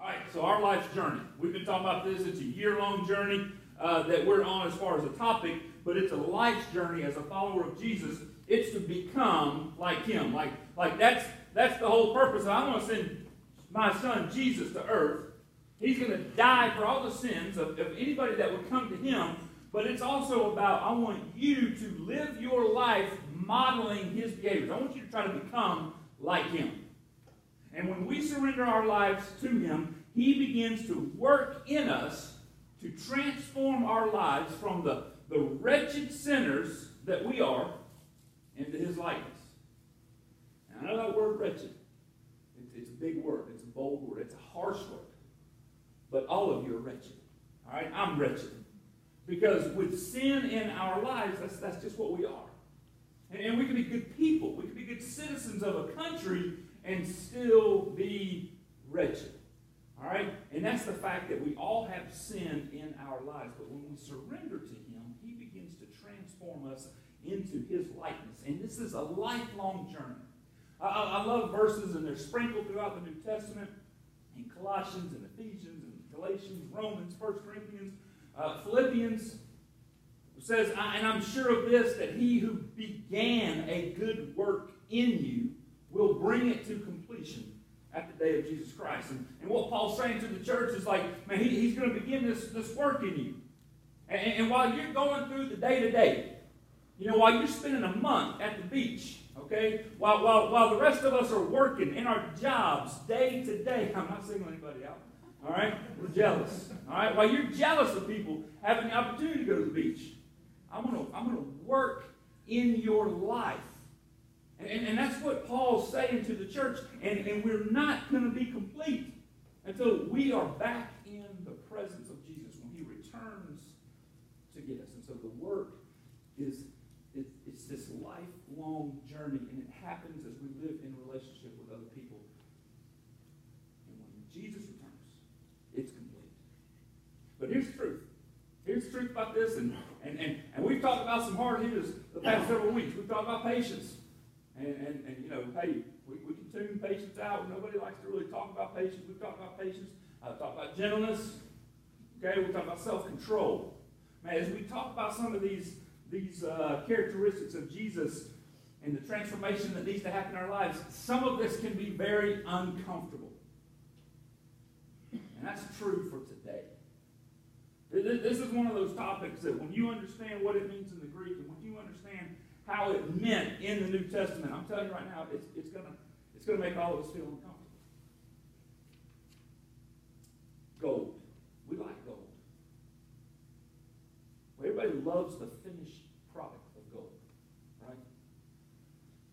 All right, so our life's journey. We've been talking about this. It's a year long journey uh, that we're on as far as a topic, but it's a life's journey as a follower of Jesus. It's to become like Him. Like, like that's that's the whole purpose. I want to send my son Jesus to earth. He's going to die for all the sins of, of anybody that would come to Him. But it's also about I want you to live your life modeling His behaviors. I want you to try to become like Him. And when we surrender our lives to Him, He begins to work in us to transform our lives from the, the wretched sinners that we are into His likeness. And I know that word wretched. It's, it's a big word, it's a bold word, it's a harsh word. But all of you are wretched. All right? I'm wretched. Because with sin in our lives, that's, that's just what we are. And, and we can be good people, we can be good citizens of a country and still be wretched. All right? And that's the fact that we all have sin in our lives. But when we surrender to Him, He begins to transform us into His likeness. And this is a lifelong journey. I, I love verses, and they're sprinkled throughout the New Testament in Colossians and Ephesians and Galatians, Romans, 1 Corinthians, uh, Philippians. Says, and I'm sure of this, that he who began a good work in you will bring it to completion at the day of Jesus Christ. And, and what Paul's saying to the church is like, man, he, he's going to begin this, this work in you. And, and while you're going through the day to day, you know, while you're spending a month at the beach, okay, while, while, while the rest of us are working in our jobs day to day, I'm not singling anybody out, all right? We're jealous, all right? While you're jealous of people having the opportunity to go to the beach, I'm going to I'm going to work in your life and, and that's what Paul's saying to the church. And, and we're not going to be complete until we are back in the presence of Jesus when he returns to get us. And so the work is it, it's this lifelong journey, and it happens as we live in relationship with other people. And when Jesus returns, it's complete. But here's the truth. Here's the truth about this, and, and, and, and we've talked about some hard hitters the past several weeks. We've talked about patience. And, and, and you know, hey, we, we can tune patience out. Nobody likes to really talk about patience. We've talked about patience. I've talked about gentleness. Okay, we talk about self-control. Man, as we talk about some of these, these uh, characteristics of Jesus and the transformation that needs to happen in our lives, some of this can be very uncomfortable. And that's true for today. This is one of those topics that when you understand what it means in the Greek and when you understand how it meant in the New Testament. I'm telling you right now, it's, it's going to it's gonna make all of us feel uncomfortable. Gold. We like gold. Well, everybody loves the finished product of gold, right?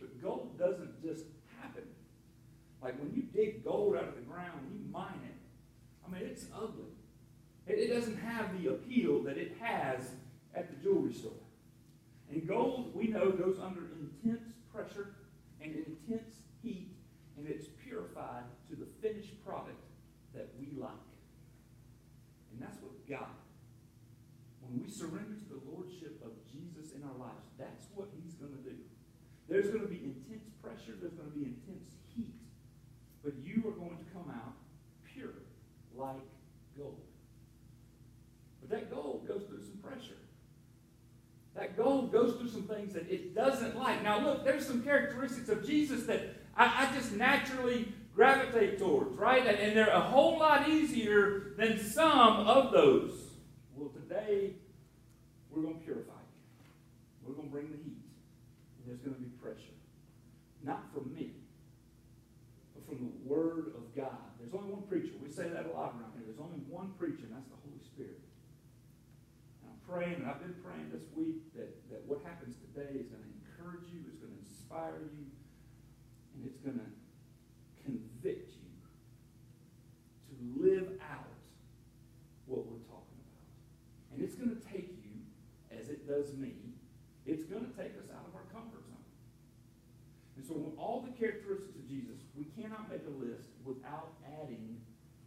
But gold doesn't just happen. Like when you dig gold out of the ground, you mine it. I mean, it's ugly. It, it doesn't have the appeal that it has at the jewelry store. And gold, we know, goes under intense pressure and intense heat, and it's purified to the finished product that we like. And that's what God, when we surrender to the Lordship of Jesus in our lives, that's what He's going to do. There's going to be intense pressure, there's going to be intense heat, but you are going to come out pure like gold. But that gold goes through some pressure that gold goes through some things that it doesn't like. Now, look, there's some characteristics of Jesus that I, I just naturally gravitate towards, right? And, and, they're a whole lot easier than some of those. Well, today, we're going to purify you. We're going to bring the heat. And there's going to be pressure. Not from me, but from the Word of God. There's only one preacher. We say that a lot around here. There's only one preacher, and that's the Holy Spirit And I'm praying, and I've been praying this week, what happens today is going to encourage you, it's going to inspire you, and it's going to convict you to live out what we're talking about. And it's going to take you, as it does me, it's going to take us out of our comfort zone. And so, all the characteristics of Jesus, we cannot make a list without adding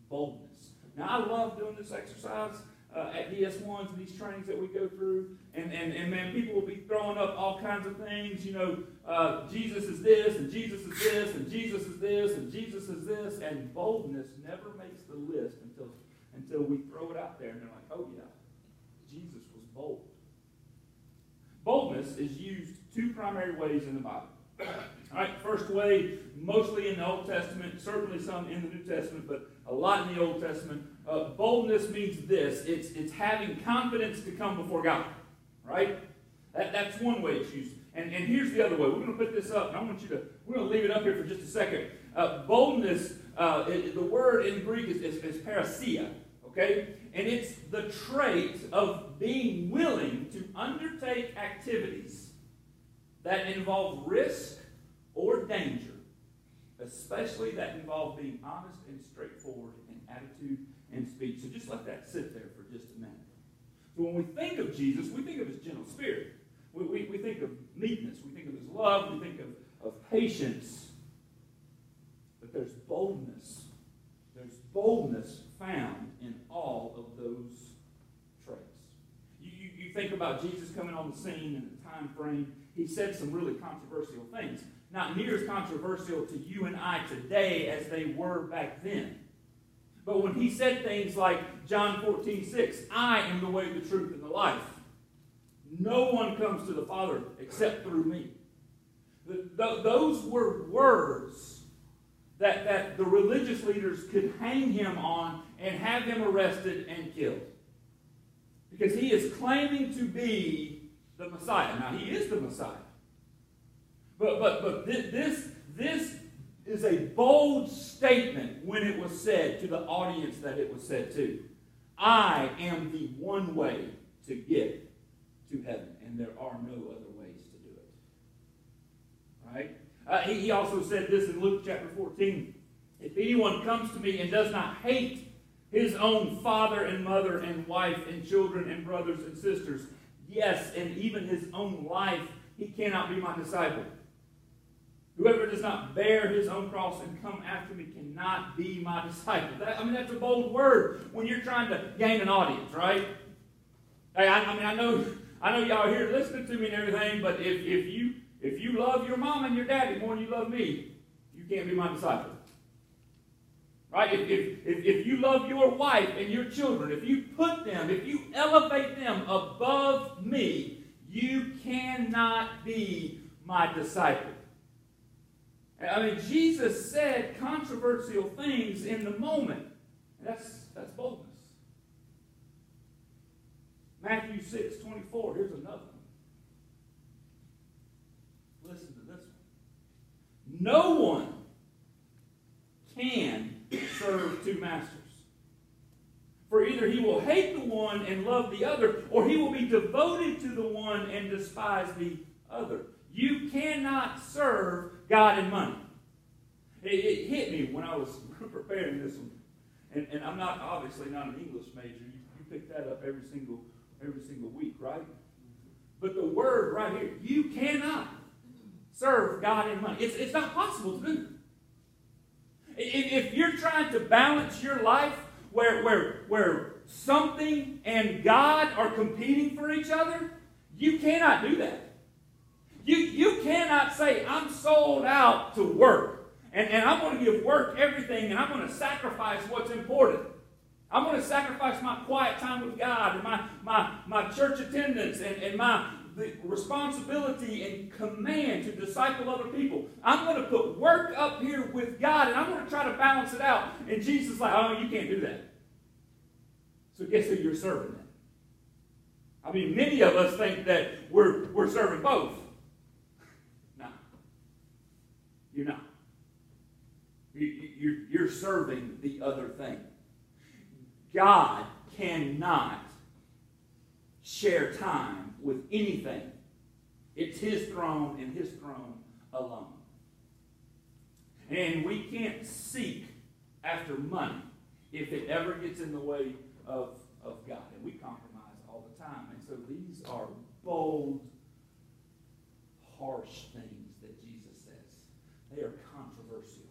boldness. Now, I love doing this exercise uh, at DS1s and these trainings that we go through. And, and, and man, people will be throwing up all kinds of things. You know, uh, Jesus is this, and Jesus is this, and Jesus is this, and Jesus is this. And boldness never makes the list until, until we throw it out there. And they're like, oh, yeah, Jesus was bold. Boldness is used two primary ways in the Bible. All right, first way, mostly in the Old Testament, certainly some in the New Testament, but a lot in the Old Testament. Uh, boldness means this it's, it's having confidence to come before God, right? That, that's one way it's used. And, and here's the other way. We're going to put this up, and I want you to, we're going to leave it up here for just a second. Uh, boldness, uh, it, the word in Greek is, is, is parrhesia, okay? And it's the trait of being willing to undertake activities that involve risk or danger, especially that involve being honest and straightforward in attitude and speech. So just let that sit there for just a minute. So when we think of Jesus, we think of his gentle spirit. We, we, we think of meekness. We think of his love. We think of, of patience. But there's boldness. There's boldness found in all of those. Think about Jesus coming on the scene in the time frame, he said some really controversial things not near as controversial to you and I today as they were back then. But when he said things like John 14, 6, I am the way, the truth, and the life. No one comes to the Father except through me. The, the, those were words that, that the religious leaders could hang him on and have him arrested and killed. Because he is claiming to be the Messiah. Now, he is the Messiah. But, but, but this, this is a bold statement when it was said to the audience that it was said to. I am the one way to get to heaven, and there are no other ways to do it. Right? Uh, he, he also said this in Luke chapter 14. If anyone comes to me and does not hate his own father and mother and wife and children and brothers and sisters, yes, and even his own life, he cannot be my disciple. Whoever does not bear his own cross and come after me cannot be my disciple. That, I mean, that's a bold word when you're trying to gain an audience, right? Hey, I, I mean, I know, I know y'all here listening to me and everything, but if, if you if you love your mom and your daddy more than you love me, you can't be my disciple. Right? If, if, if, if you love your wife and your children, if you put them, if you elevate them above me, you cannot be my disciple. I mean, Jesus said controversial things in the moment. And that's, that's boldness. Matthew 6, 24. Here's another one. Listen to this one. No one can serve two masters. For either he will hate the one and love the other, or he will be devoted to the one and despise the other. You cannot serve God and money. It, it hit me when I was preparing this one. And, and I'm not obviously not an English major. You, you pick that up every single every single week, right? But the word right here, you cannot serve God and money. It's, it's not possible to do. If, if you're trying to balance your life where, where, where something and God are competing for each other, you cannot do that. You, you cannot say, I'm sold out to work, and, and I'm going to give work everything, and I'm going to sacrifice what's important. I'm going to sacrifice my quiet time with God and my, my, my church attendance and, and my responsibility and command to disciple other people. I'm going to put work up here with God and I'm going to try to balance it out. And Jesus is like, oh, you can't do that. So guess who you're serving? I mean, many of us think that we're, we're serving both. No, you're not. You're serving the other thing. God cannot share time with anything. It's His throne and His throne alone. And we can't seek after money if it ever gets in the way of, of God. And we compromise all the time. And so these are bold, harsh things that Jesus says. they are controversial.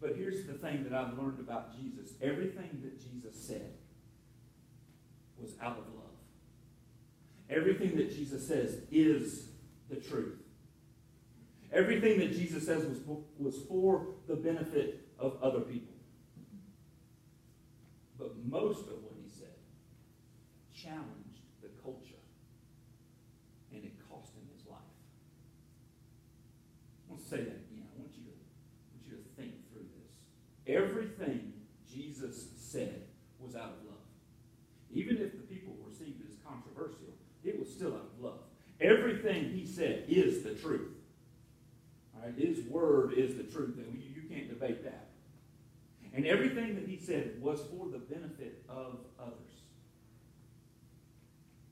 But here's the thing that I've learned about Jesus everything that Jesus said was out of love. Everything that Jesus says is the truth. Everything that Jesus says was, was for the benefit of other people. Most of what he said challenged the culture, and it cost him his life. I want to say that again. I want you to, want you to think through this. Everything Jesus said was out of love. Even if the people received it as controversial, it was still out of love. Everything he said is the truth. All right? His word is the truth, you can't debate that. And everything that he said was for the benefit of others.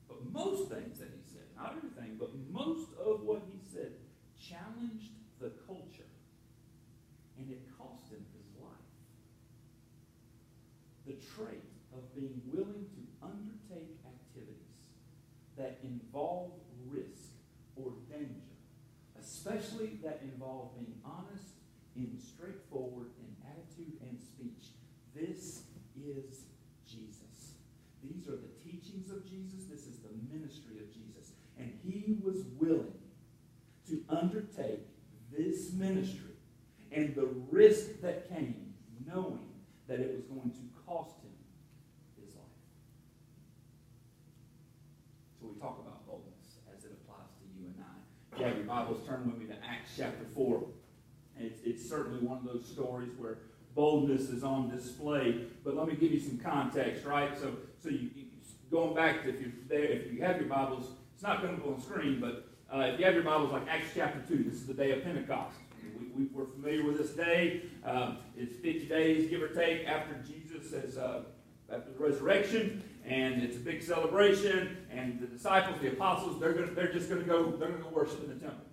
But most things that he said, not everything, but most of what he said challenged the culture. And it cost him his life. The trait of being willing to undertake activities that involve risk or danger, especially that involve being honest, in straightforward in attitude and speech. This is Jesus. These are the teachings of Jesus. This is the ministry of Jesus. And he was willing to undertake this ministry and the risk that came, knowing that it was going to cost him his life. So we talk about boldness as it applies to you and I. If you have your Bibles, turn with me to Acts chapter 4. It's, it's certainly one of those stories where boldness is on display. But let me give you some context, right? So, so you, you going back to if you're there, if you have your Bibles, it's not going to go on screen, but uh, if you have your Bibles, like Acts chapter two, this is the day of Pentecost. We, we, are familiar with this day. Um, it's 50 days, give or take, after Jesus has uh, after the resurrection, and it's a big celebration. And the disciples, the apostles, they're gonna, they're just going to go, they're going to worship in the temple.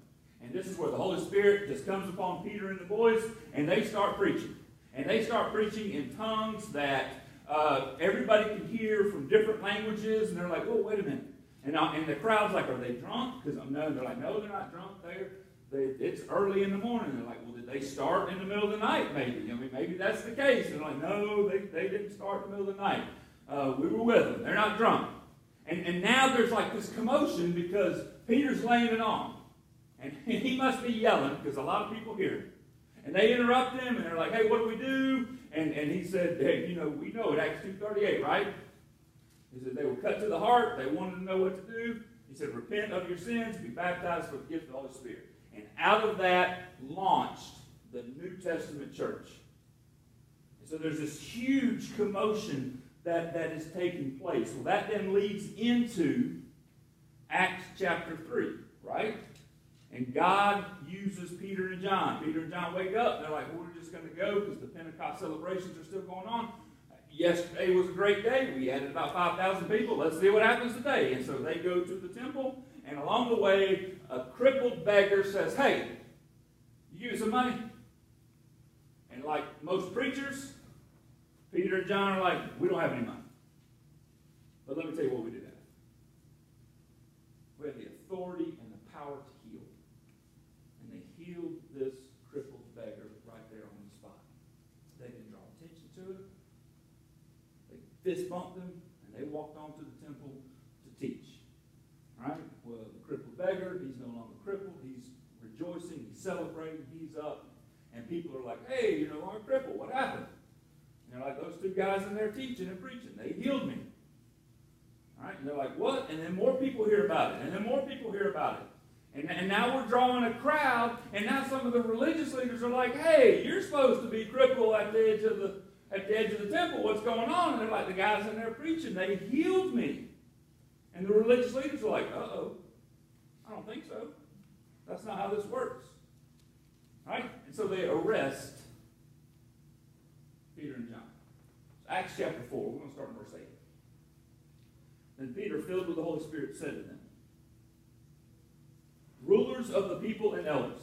And this is where the Holy Spirit just comes upon Peter and the boys, and they start preaching. And they start preaching in tongues that uh, everybody can hear from different languages. And they're like, oh, wait a minute. And, uh, and the crowd's like, are they drunk? Because I'm no, they're like, no, they're not drunk. They're, they, it's early in the morning. They're like, well, did they start in the middle of the night? Maybe. I mean, maybe that's the case. They're like, no, they, they didn't start in the middle of the night. Uh, we were with them. They're not drunk. And, and now there's like this commotion because Peter's laying it on. And he must be yelling because a lot of people hear him. And they interrupt him and they're like, hey, what do we do? And, and he said, hey, you know, we know it, Acts 2.38, right? He said they were cut to the heart. They wanted to know what to do. He said, repent of your sins, be baptized for the gift of the Holy Spirit. And out of that launched the New Testament church. And so there's this huge commotion that, that is taking place. Well, that then leads into Acts chapter 3, right? And God uses Peter and John. Peter and John wake up. They're like, well, we're just going to go because the Pentecost celebrations are still going on. Yesterday was a great day. We had about 5,000 people. Let's see what happens today. And so they go to the temple. And along the way, a crippled beggar says, hey, you some money? And like most preachers, Peter and John are like, we don't have any money. But let me tell you what we did have. We have the authority and the power to healed this crippled beggar right there on the spot. They didn't draw attention to it. They fist bumped him, and they walked on to the temple to teach. Right? Well, the crippled beggar, he's no longer crippled. He's rejoicing. He's celebrating. He's up. And people are like, hey, you're no longer crippled. What happened? And they're like, those two guys in there teaching and preaching. They healed me. All right? And they're like, what? And then more people hear about it. And then more people hear about it. And, and now we're drawing a crowd, and now some of the religious leaders are like, hey, you're supposed to be crippled at the edge of the at the edge of the temple. What's going on? And they're like, the guys in there preaching, they healed me. And the religious leaders are like, uh-oh, I don't think so. That's not how this works. Right? And so they arrest Peter and John. Acts chapter 4, we're going to start in verse 8. Then Peter, filled with the Holy Spirit, said to them, rulers of the people and elders.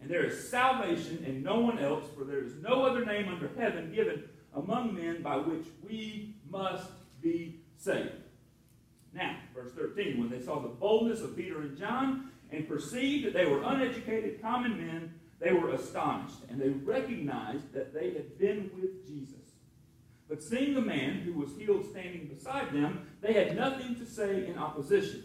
And there is salvation in no one else, for there is no other name under heaven given among men by which we must be saved. Now, verse 13, when they saw the boldness of Peter and John and perceived that they were uneducated common men, they were astonished, and they recognized that they had been with Jesus. But seeing the man who was healed standing beside them, they had nothing to say in opposition.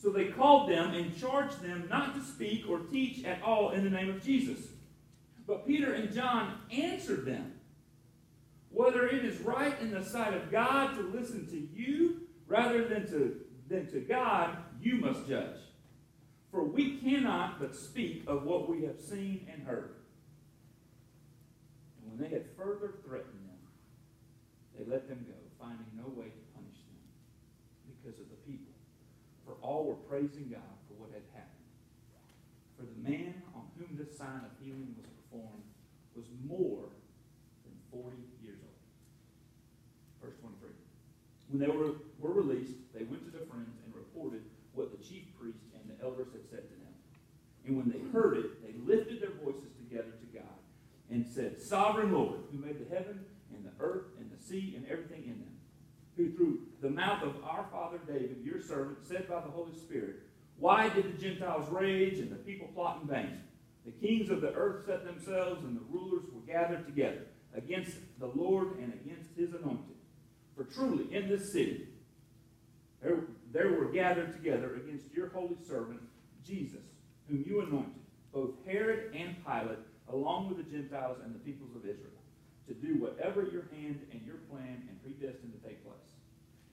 So they called them and charged them not to speak or teach at all in the name of Jesus. But Peter and John answered them whether it is right in the sight of God to listen to you rather than to, than to God, you must judge. For we cannot but speak of what we have seen and heard. And when they had further threatened them, they let them go, finding no way to punish them because of the people. For all were praising God for what had happened. For the man on whom this sign of healing was performed was more than 40 years old. Verse 23. When they were, were released, they went to their friends and reported what the chief priest and the elders had said to them. And when they heard it, they lifted their voices together to God and said, Sovereign Lord, who made the heaven and the earth and the sea and everything in them, who through the mouth of our father David, your servant, said by the Holy Spirit, Why did the Gentiles rage and the people plot in vain? The kings of the earth set themselves, and the rulers were gathered together against the Lord and against his anointed. For truly in this city there, there were gathered together against your holy servant, Jesus, whom you anointed, both Herod and Pilate, along with the Gentiles and the peoples of Israel, to do whatever your hand and your plan and predestined to take place.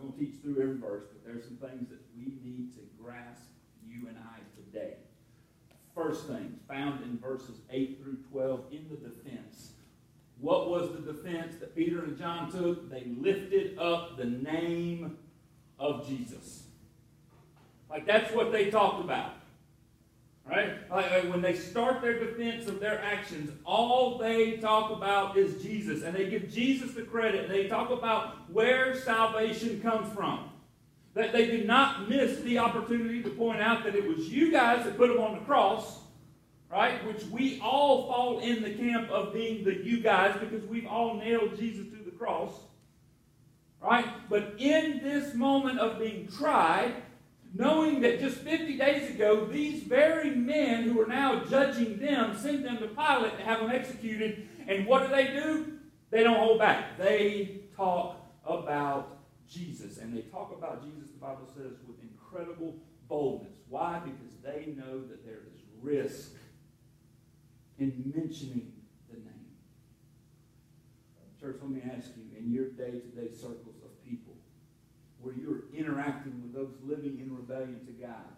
Not going to teach through every verse, but there's some things that we need to grasp, you and I, today. First thing, found in verses 8 through 12 in the defense. What was the defense that Peter and John took? They lifted up the name of Jesus. Like that's what they talked about. Right? Like when they start their defense of their actions, all they talk about is Jesus. And they give Jesus the credit. And they talk about where salvation comes from. That they did not miss the opportunity to point out that it was you guys that put him on the cross, right? Which we all fall in the camp of being the you guys because we've all nailed Jesus to the cross, right? But in this moment of being tried, knowing that just 50 days ago, these very men who are now judging them sent them to Pilate to have them executed. And what do they do? They don't hold back. They talk about Jesus. And they talk about Jesus, the Bible says, with incredible boldness. Why? Because they know that there is risk in mentioning the name. Church, let me ask you, in your day to day people, where you're interacting with those living in rebellion to God,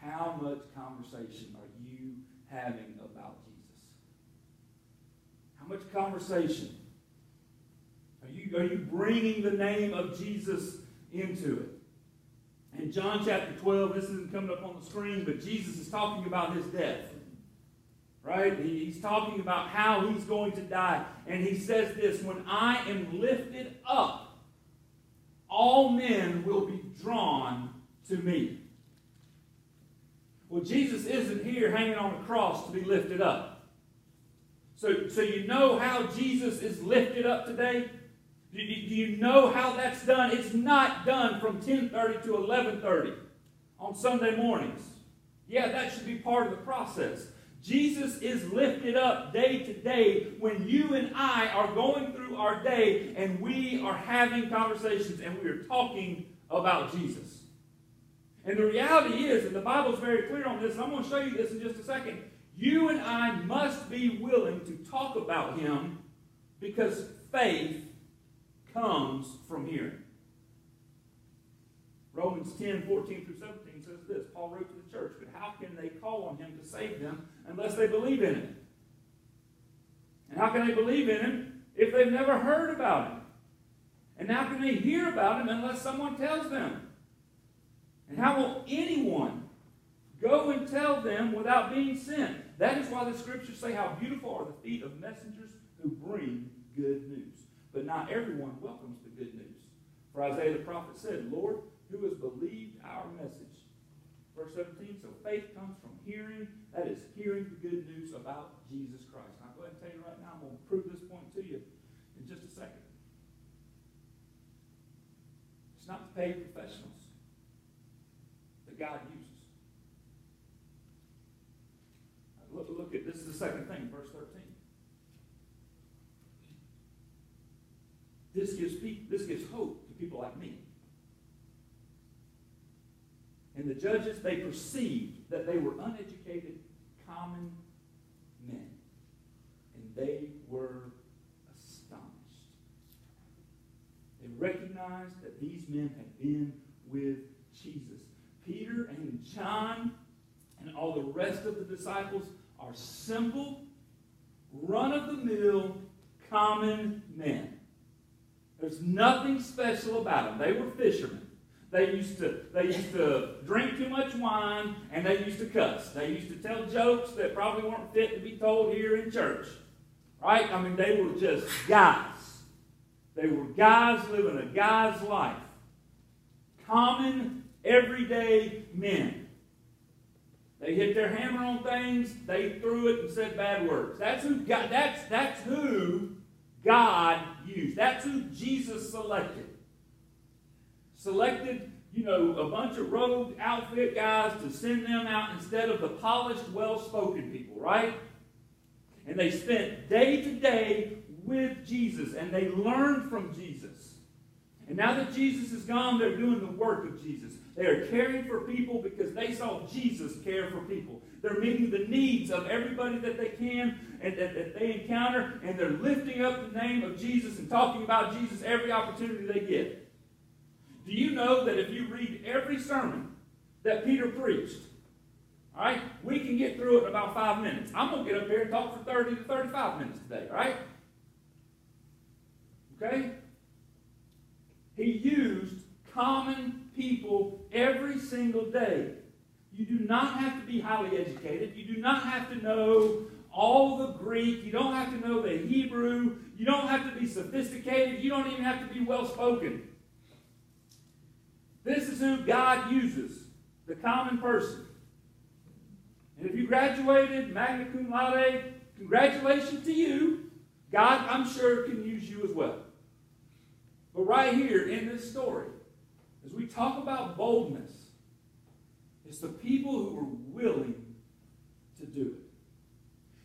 how much conversation are you having about Jesus? How much conversation are you, are you bringing the name of Jesus into it? In John chapter 12, this isn't coming up on the screen, but Jesus is talking about his death. Right? He's talking about how he's going to die. And he says this When I am lifted up, all men will be drawn to me. Well, Jesus isn't here hanging on a cross to be lifted up. So, so you know how Jesus is lifted up today? Do you, do you know how that's done? It's not done from 10:30 to 11:30 on Sunday mornings. Yeah, that should be part of the process. Jesus is lifted up day to day when you and I are going through our day and we are having conversations and we are talking about Jesus. And the reality is, and the Bible is very clear on this, and I'm going to show you this in just a second. You and I must be willing to talk about him because faith comes from hearing. Romans 10, 14 through 17 says this. Paul wrote to the church, but how can they call on him to save them unless they believe in him? And how can they believe in him if they've never heard about him? And how can they hear about him unless someone tells them? And how will anyone go and tell them without being sent? That is why the scriptures say how beautiful are the feet of messengers who bring good news. But not everyone welcomes the good news. For Isaiah the prophet said, Lord, who has believed our message? Verse 17, so faith comes from hearing. That is hearing the good news about Jesus Christ. I'll go ahead and tell you right now, I'm going to prove this point to you in just a second. It's not the paid professionals that God uses. Look, look at this is the second thing, verse 13. This gives people, this gives hope to people like me. And the judges, they perceived that they were uneducated, common men. And they were astonished. They recognized that these men had been with Jesus. Peter and John and all the rest of the disciples are simple, run of the mill, common men. There's nothing special about them. They were fishermen. They used to they used to drink too much wine and they used to cuss. They used to tell jokes that probably weren't fit to be told here in church. Right? I mean, they were just guys. They were guys living a guy's life. Common, everyday men. They hit their hammer on things, they threw it and said bad words. That's who God, that's, that's who God used. That's who Jesus selected selected, you know, a bunch of rogue outfit guys to send them out instead of the polished, well spoken people, right? And they spent day to day with Jesus and they learned from Jesus. And now that Jesus is gone, they're doing the work of Jesus. They are caring for people because they saw Jesus care for people. They're meeting the needs of everybody that they can and that, that they encounter, and they're lifting up the name of Jesus and talking about Jesus every opportunity they get. Do you know that if you read every sermon that Peter preached, all right, we can get through it in about five minutes. I'm going to get up here and talk for 30 to 35 minutes today, all right? Okay? He used common people every single day. You do not have to be highly educated. You do not have to know all the Greek. You don't have to know the Hebrew. You don't have to be sophisticated. You don't even have to be well spoken. This is who God uses, the common person. And if you graduated magna cum laude, congratulations to you. God, I'm sure, can use you as well. But right here in this story, as we talk about boldness, it's the people who are willing to do it.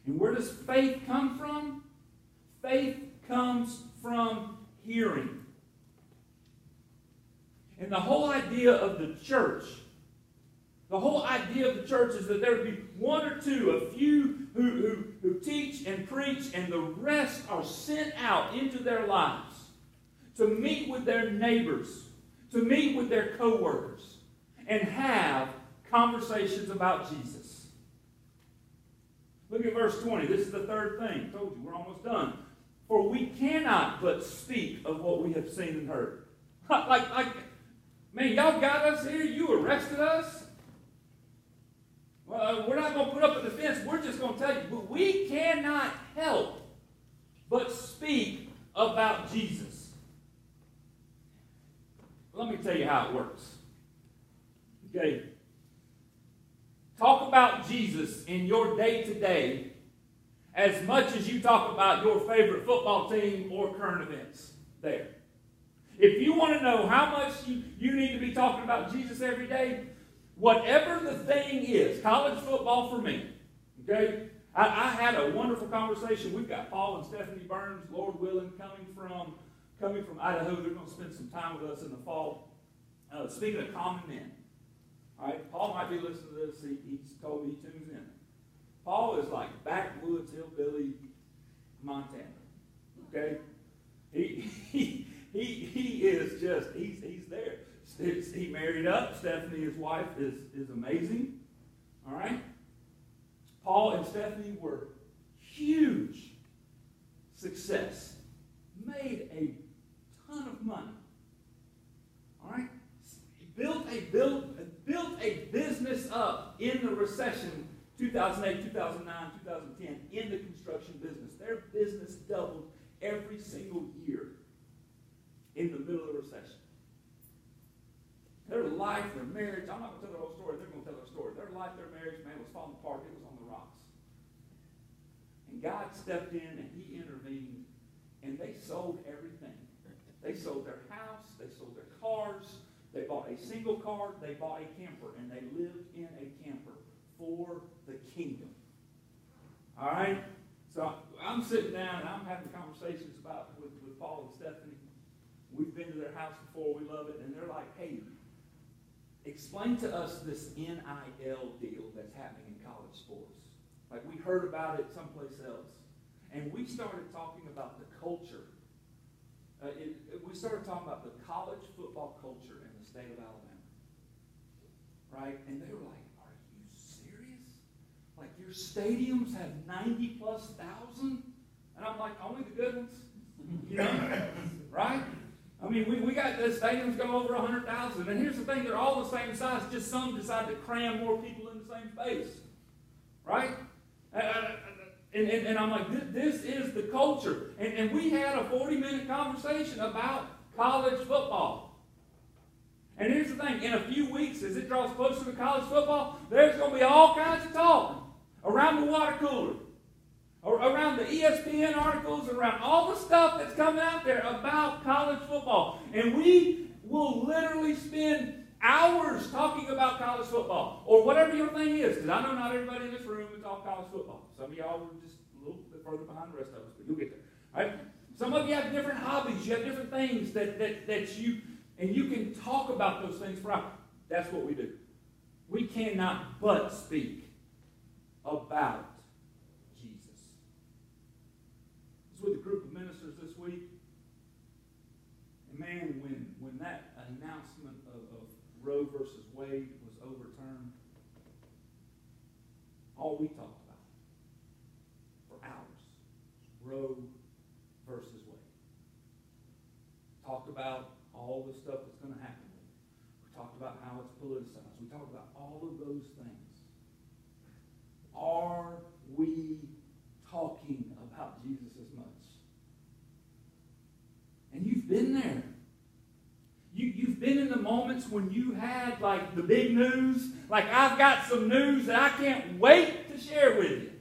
And where does faith come from? Faith comes from hearing. And the whole idea of the church, the whole idea of the church is that there would be one or two, a few who, who, who teach and preach, and the rest are sent out into their lives to meet with their neighbors, to meet with their coworkers, and have conversations about Jesus. Look at verse 20. This is the third thing. I told you, we're almost done. For we cannot but speak of what we have seen and heard. like, like Man, y'all got us here. You arrested us. Well, we're not going to put up a defense. We're just going to tell you. But we cannot help but speak about Jesus. Let me tell you how it works. Okay? Talk about Jesus in your day to day as much as you talk about your favorite football team or current events there. If you want to know how much you, you need to be talking about Jesus every day, Whatever the thing is, college football for me, okay? I, I had a wonderful conversation. We've got Paul and Stephanie Burns, Lord willing, coming from coming from Idaho. They're going to spend some time with us in the fall. Uh, speaking of common men, all right, Paul might be listening to this. He, he's told me he tunes in. Paul is like backwoods hillbilly Montana. Okay? He, he, he, he is just, he's, he's there. He married up. Stephanie, his wife, is, is amazing. All right? Paul and Stephanie were huge success. Made a ton of money. All right? Built a, built, built a business up in the recession 2008, 2009, 2010 in the construction business. Their business doubled every single year in the middle of the recession. Their life, their marriage, I'm not going to tell their whole story, they're going to tell their story. Their life, their marriage, man, was falling apart. It was on the rocks. And God stepped in and He intervened, and they sold everything. They sold their house, they sold their cars, they bought a single car, they bought a camper, and they lived in a camper for the kingdom. All right? So I'm sitting down and I'm having conversations about with, with Paul and Stephanie. We've been to their house before, we love it, and they're like, hey, explain to us this NIL deal that's happening in college sports. Like we heard about it someplace else. And we started talking about the culture. Uh, it, it, we started talking about the college football culture in the state of Alabama. Right? And they were like, are you serious? like your stadiums have 90 plus thousand? And I'm like, only the good ones? You know? right? I mean, we, we got the stadiums go over 100,000. And here's the thing, they're all the same size, just some decide to cram more people in the same space. Right? And, and, and, and I'm like, this, this is the culture. And, and we had a 40 minute conversation about college football. And here's the thing in a few weeks, as it draws closer to college football, there's going to be all kinds of talk around the water cooler, around the ESPN articles, around all the stuff that's coming out there about college football. And we will literally spend hours talking about college football or whatever your thing is. Because I know not everybody in this room is all college football. Some of y'all were just a little bit further behind the rest of us, but you'll get there. Right? Some of you have different hobbies. You have different things that, that, that you, and you can talk about those things hours. That's what we do. We cannot but speak about Jesus. I was with a group of ministers this week. And man, when, when that announcement of, of Roe versus Wade was overturned, all we talked about for hours Roe versus Wade. Talked about all the stuff that's going to happen. We talked about how it's politicized. We talked about all of those things. Are we talking about Jesus as much? And you've been there. Been in the moments when you had like the big news. Like I've got some news that I can't wait to share with you.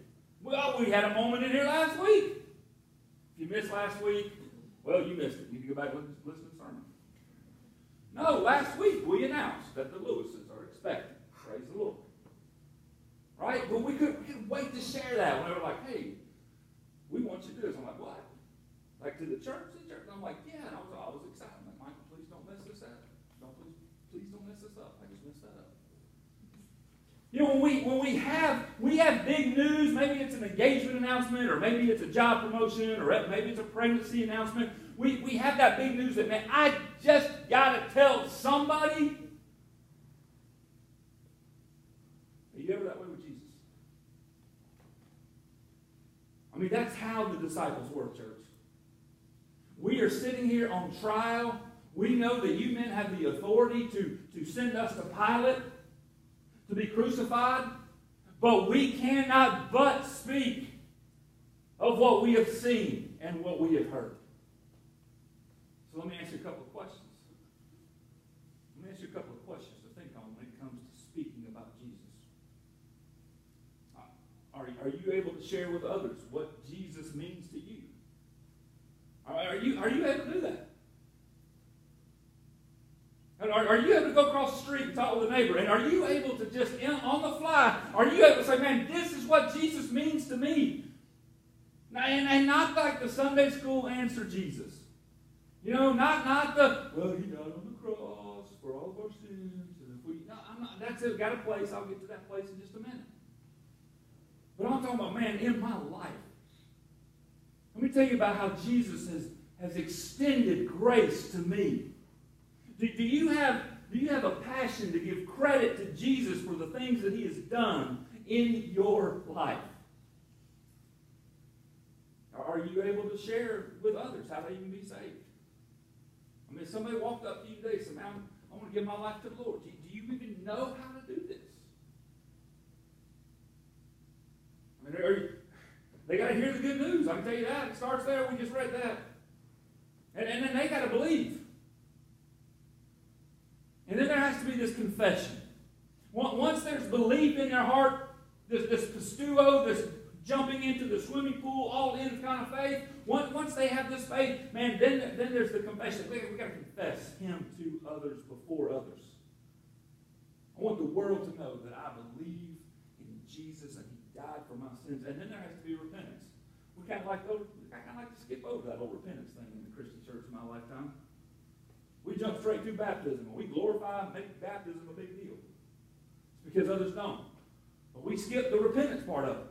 Well, we had a moment in here last week. If you missed last week, well, you missed it. You need to go back and listen to the sermon. No, last week we announced that the Lewises are expecting. Praise the Lord. Right? But we couldn't, we couldn't wait to share that when they were like, hey, we want you to do this. I'm like, what? Like to the church? The church? And I'm like, yeah. And I was, I was excited. I'm like, Michael, please don't mess this up. Don't please, please don't mess this up. I just messed that up. You know, when we when we have we have big news, maybe it's an engagement announcement, or maybe it's a job promotion, or maybe it's a pregnancy announcement. We we have that big news that man, I just gotta tell somebody. Are you ever that way with Jesus? I mean, that's how the disciples were, church. We are sitting here on trial. We know that you men have the authority to, to send us to Pilate to be crucified, but we cannot but speak of what we have seen and what we have heard. So let me ask you a couple of questions. Let me ask you a couple of questions to think on when it comes to speaking about Jesus. Are, are you able to share with others what Jesus means to you? Are, you, are you able to do that? Are, are you able to go across the street and talk with a neighbor, and are you able to just, in, on the fly, are you able to say, man, this is what Jesus means to me? And, and not like the Sunday school answer Jesus. You know, not, not the, well, he died on the cross for all of our sins. And if we, no, I'm not, that's it, got a place. I'll get to that place in just a minute. But I'm talking about, man, in my life. Let me tell you about how Jesus has, has extended grace to me. Do, do, you have, do you have a passion to give credit to Jesus for the things that he has done in your life? Are you able to share with others how they can be saved? I mean, somebody walked up to you today and said, Man, I want to give my life to the Lord. Do, do you even know how to do this? I mean, you, they got to hear the good news. I can tell you that. It starts there. We just read that. And, and then they got to believe. And then there has to be this confession. Once there's belief in their heart, this, this this jumping into the swimming pool, all in kind of faith. Once, they have this faith, man, then, then there's the confession. We, we got to confess Him to others before others. I want the world to know that I believe in Jesus and He died for my sins. And then there has to be repentance. We kind of like I kind of like to skip over that whole repentance thing in the Christian church in my lifetime. We jump straight to baptism and we glorify and make baptism a big deal. It's because others don't. But we skip the repentance part of it.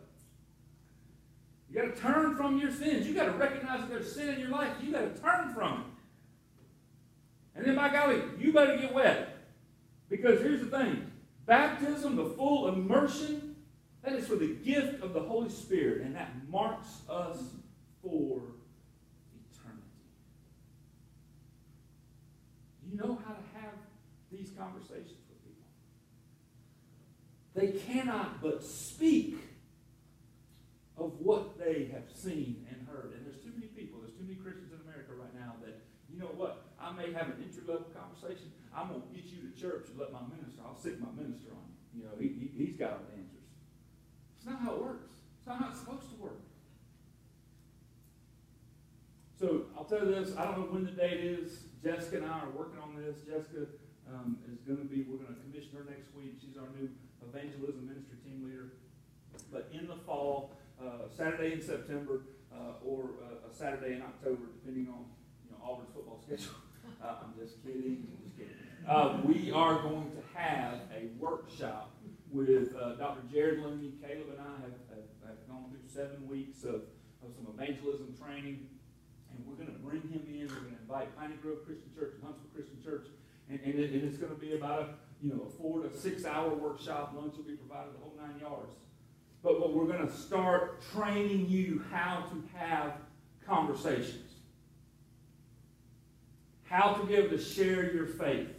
You got to turn from your sins. You got to recognize that there's sin in your life. You got to turn from it. And then, by golly, you better get wet. Because here's the thing baptism, the full immersion, that is for the gift of the Holy Spirit, and that marks us for You know how to have these conversations with people. They cannot but speak of what they have seen and heard. And there's too many people, there's too many Christians in America right now that, you know what, I may have an entry level conversation. I'm going to get you to church and let my minister, I'll stick my minister on you. You know, he, he, he's got all the answers. It's not how it works. It's not how it's supposed to work. So I'll tell you this, I don't know when the date is. Jessica and I are working on this. Jessica um, is going to be, we're going to commission her next week. She's our new evangelism ministry team leader. But in the fall, uh, Saturday in September uh, or uh, a Saturday in October, depending on you know, Auburn's football schedule. Uh, I'm just kidding. I'm just kidding. Uh, we are going to have a workshop with Dr. Jared Looney. Caleb and I have, have, have gone through seven weeks of, of some evangelism training. And we're going to bring him in. We're going to invite Piney Grove Christian Church and Huntsville Christian Church. And, and, it, and it's going to be about a, you know, a four to six hour workshop. Lunch will be provided the whole nine yards but, but we're going to start training you how to have conversations, how to be able to share your faith.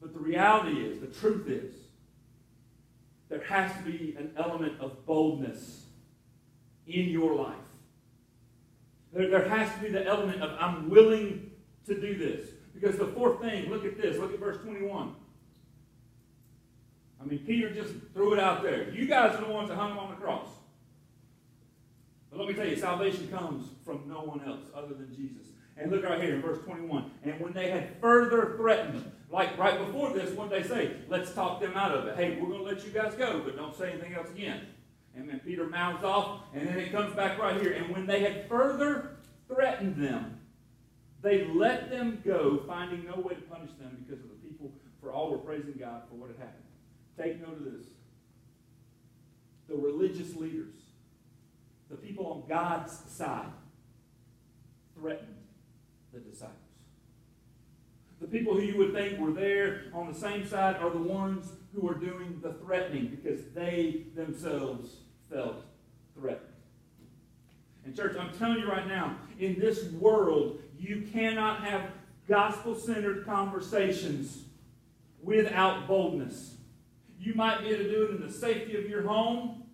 But the reality is, the truth is, there has to be an element of boldness in your life. There, there has to be the element of, I'm willing to do this. Because the fourth thing, look at this, look at verse 21. I mean, Peter just threw it out there. You guys are the ones that hung him on the cross. But let me tell you, salvation comes from no one else other than Jesus. And look right here in verse 21. And when they had further threatened, like right before this, what they say? Let's talk them out of it. Hey, we're going to let you guys go, but don't say anything else again. And then Peter mouths off, and then it comes back right here. And when they had further threatened them, they let them go, finding no way to punish them because of the people, for all were praising God for what had happened. Take note of this. The religious leaders, the people on God's side, threatened the disciples. The people who you would think were there on the same side are the ones who are doing the threatening because they themselves felt threatened. And, church, I'm telling you right now, in this world, you cannot have gospel centered conversations without boldness. You might be able to do it in the safety of your home,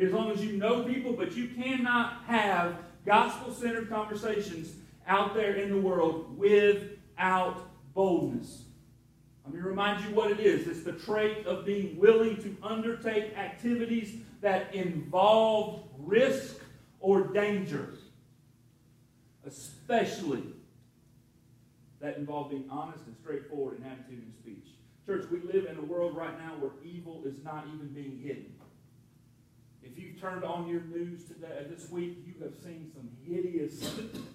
as long as you know people, but you cannot have gospel centered conversations out there in the world without boldness. Let me remind you what it is it's the trait of being willing to undertake activities that involve risk or danger, especially That involved being honest and straightforward in attitude and speech. Church, we live in a world right now where evil is not even being hidden. If you've turned on your news today, uh, this week, you have seen some hideous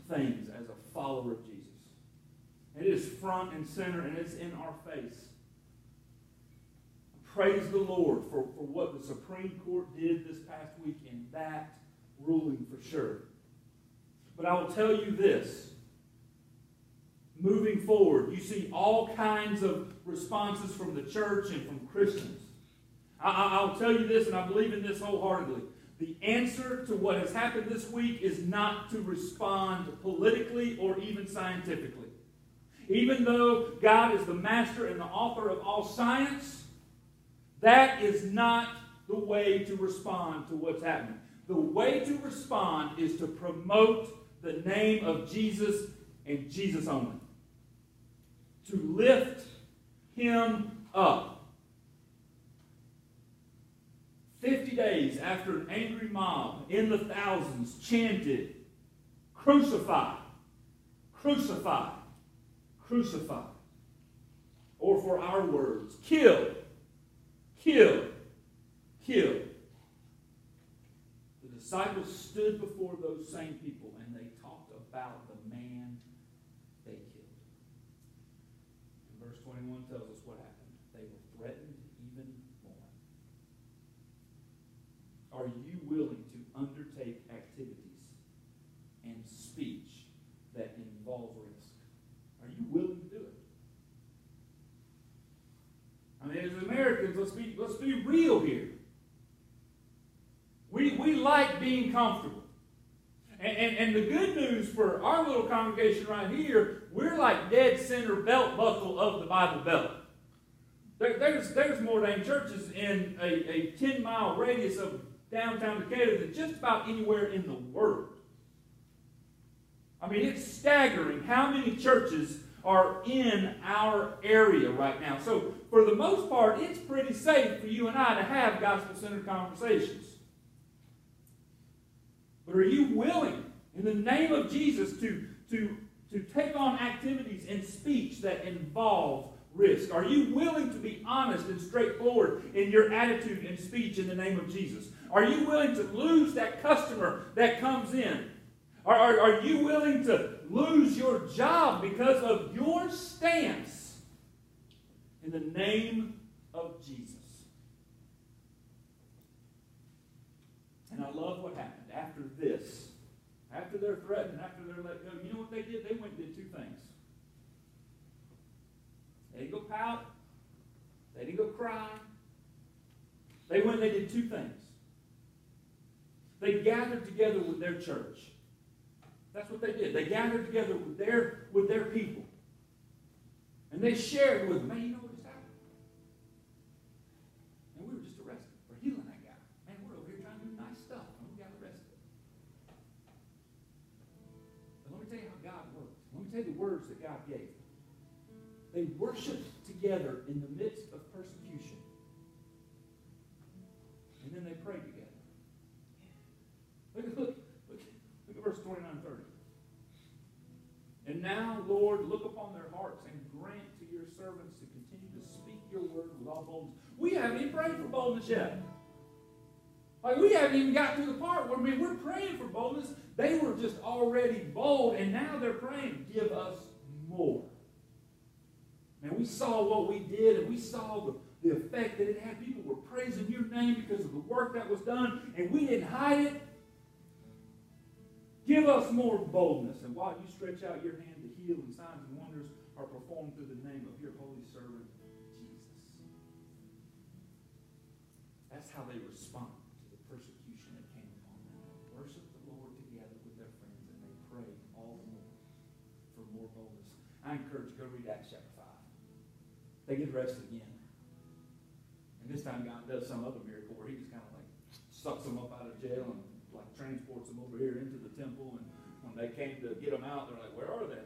things as a follower of Jesus. It is front and center, and it's in our face. Praise the Lord for, for what the Supreme Court did this past week in that ruling for sure. But I will tell you this. Moving forward, you see all kinds of responses from the church and from Christians. I, will tell you this, and I believe in this wholeheartedly. The answer to what has happened this week is not to respond politically or even scientifically. Even though God is the master and the author of all science, that is not the way to respond to what's happening. The way to respond is to promote the name of Jesus and Jesus only. To lift him up. 50 days after an angry mob in the thousands chanted, Crucify, crucify, crucify. Or for our words, kill, kill, kill The disciples stood before those same people and they talked about the man they killed. And verse 21 tells us what happened. They were threatened even more. Are you willing to undertake activities and speech that involve risk? Are you willing to do it? I mean, as Americans, let's be, real here. We, we like being comfortable. And, and, and, the good news for our little congregation right here, we're like dead center belt buckle of the Bible Belt. There, there's, there's more than churches in a, a 10 mile radius of downtown Decatur than just about anywhere in the world. I mean, it's staggering how many churches are in our area right now. So, for the most part, it's pretty safe for you and I to have gospel centered conversations. But are you willing, in the name of Jesus, to, to, to take on activities and speech that involve risk? Are you willing to be honest and straightforward in your attitude and speech in the name of Jesus? Are you willing to lose that customer that comes in? Are, are, are you willing to lose your job because of your stance in the name of Jesus? And I love what happened after this, after they're threatened, after they're let go, you know what they did? They went and did two things. They didn't go pout. They didn't go cry. They went and they did two things. They gathered together with their church. That's what they did. They gathered together with their, with their people. And they shared with them, Hey, you know what just happened? And we were just arrested. We're healing that guy. man, we're over here trying to do nice stuff, and we got arrested. But let me tell you how God works. Let me tell you the words that God gave. They worshiped together in the midst of persecution. And then they prayed together. Look, look, look, look at verse 29 30. And now, Lord, look upon their hearts and grant to your servants to continue to speak your word with all boldness. We haven't even prayed for boldness yet. Like we haven't even got to the part where I mean, we're praying for boldness. They were just already bold, and now they're praying, give us more. And we saw what we did, and we saw the, the effect that it had. People were praising your name because of the work that was done, and we didn't hide it. Give us more boldness. And while you stretch out your hand to heal, and signs and wonders are performed through the name of your holy servant, Jesus. That's how they respond. To the persecution that came upon them. They worship the Lord together with their friends, and they pray all the more for more boldness. I encourage you, to go read Acts chapter 5. They get arrested again. And this time God does some other miracle where he just kind of like sucks them up out of jail and like transports them over here into the temple. And when they came to get them out, they're like, where are they?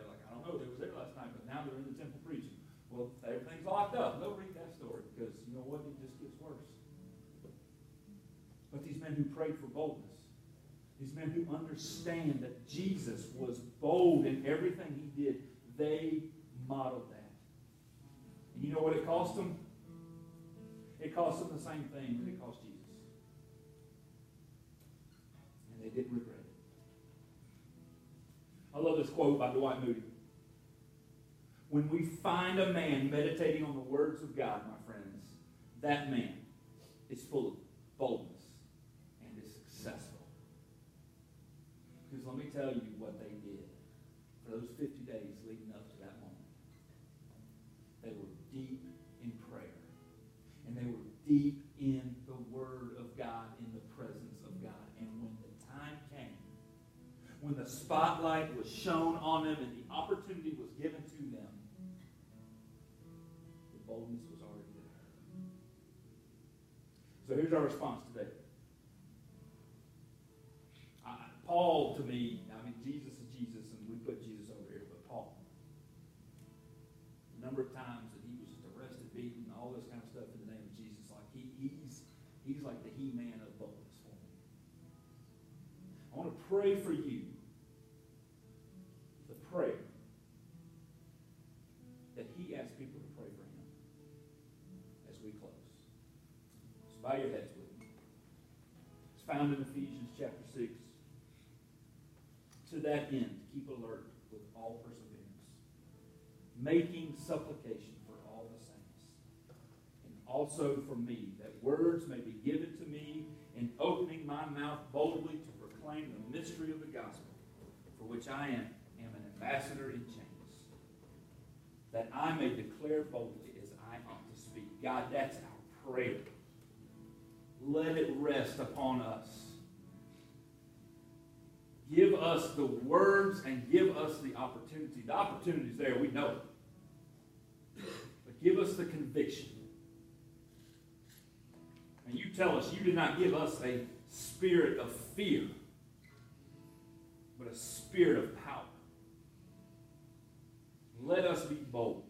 Know. They was there last night, but now they're in the temple preaching. Well, everything's locked up. Go read that story because you know what? It just gets worse. But these men who prayed for boldness, these men who understand that Jesus was bold in everything he did, they modeled that. And you know what it cost them? It cost them the same thing that it cost Jesus. And they didn't regret it. I love this quote by Dwight Moody. When we find a man meditating on the words of God, my friends, that man is full of boldness and is successful. Because let me tell you what they did for those 50 days leading up to that moment. They were deep in prayer. And they were deep in the Word of God, in the presence of God. And when the time came, when the spotlight was shown on them and the opportunity was So here's our response today. I, Paul, to me, I mean, Jesus is Jesus, and we put Jesus over here, but Paul, the number of times that he was just arrested, beaten, all this kind of stuff in the name of Jesus, like he, he's, he's like the he-man of boldness for me. I want to pray for you the prayer that he asked people to pray for him as we close. Bow your heads with me. It's found in Ephesians chapter 6. To that end, keep alert with all perseverance, making supplication for all the saints, and also for me, that words may be given to me in opening my mouth boldly to proclaim the mystery of the gospel, for which I am, am an ambassador in chains, that I may declare boldly as I ought to speak. God, that's our prayer. Let it rest upon us. Give us the words and give us the opportunity. The opportunity is there, we know it. But give us the conviction. And you tell us you did not give us a spirit of fear, but a spirit of power. Let us be bold.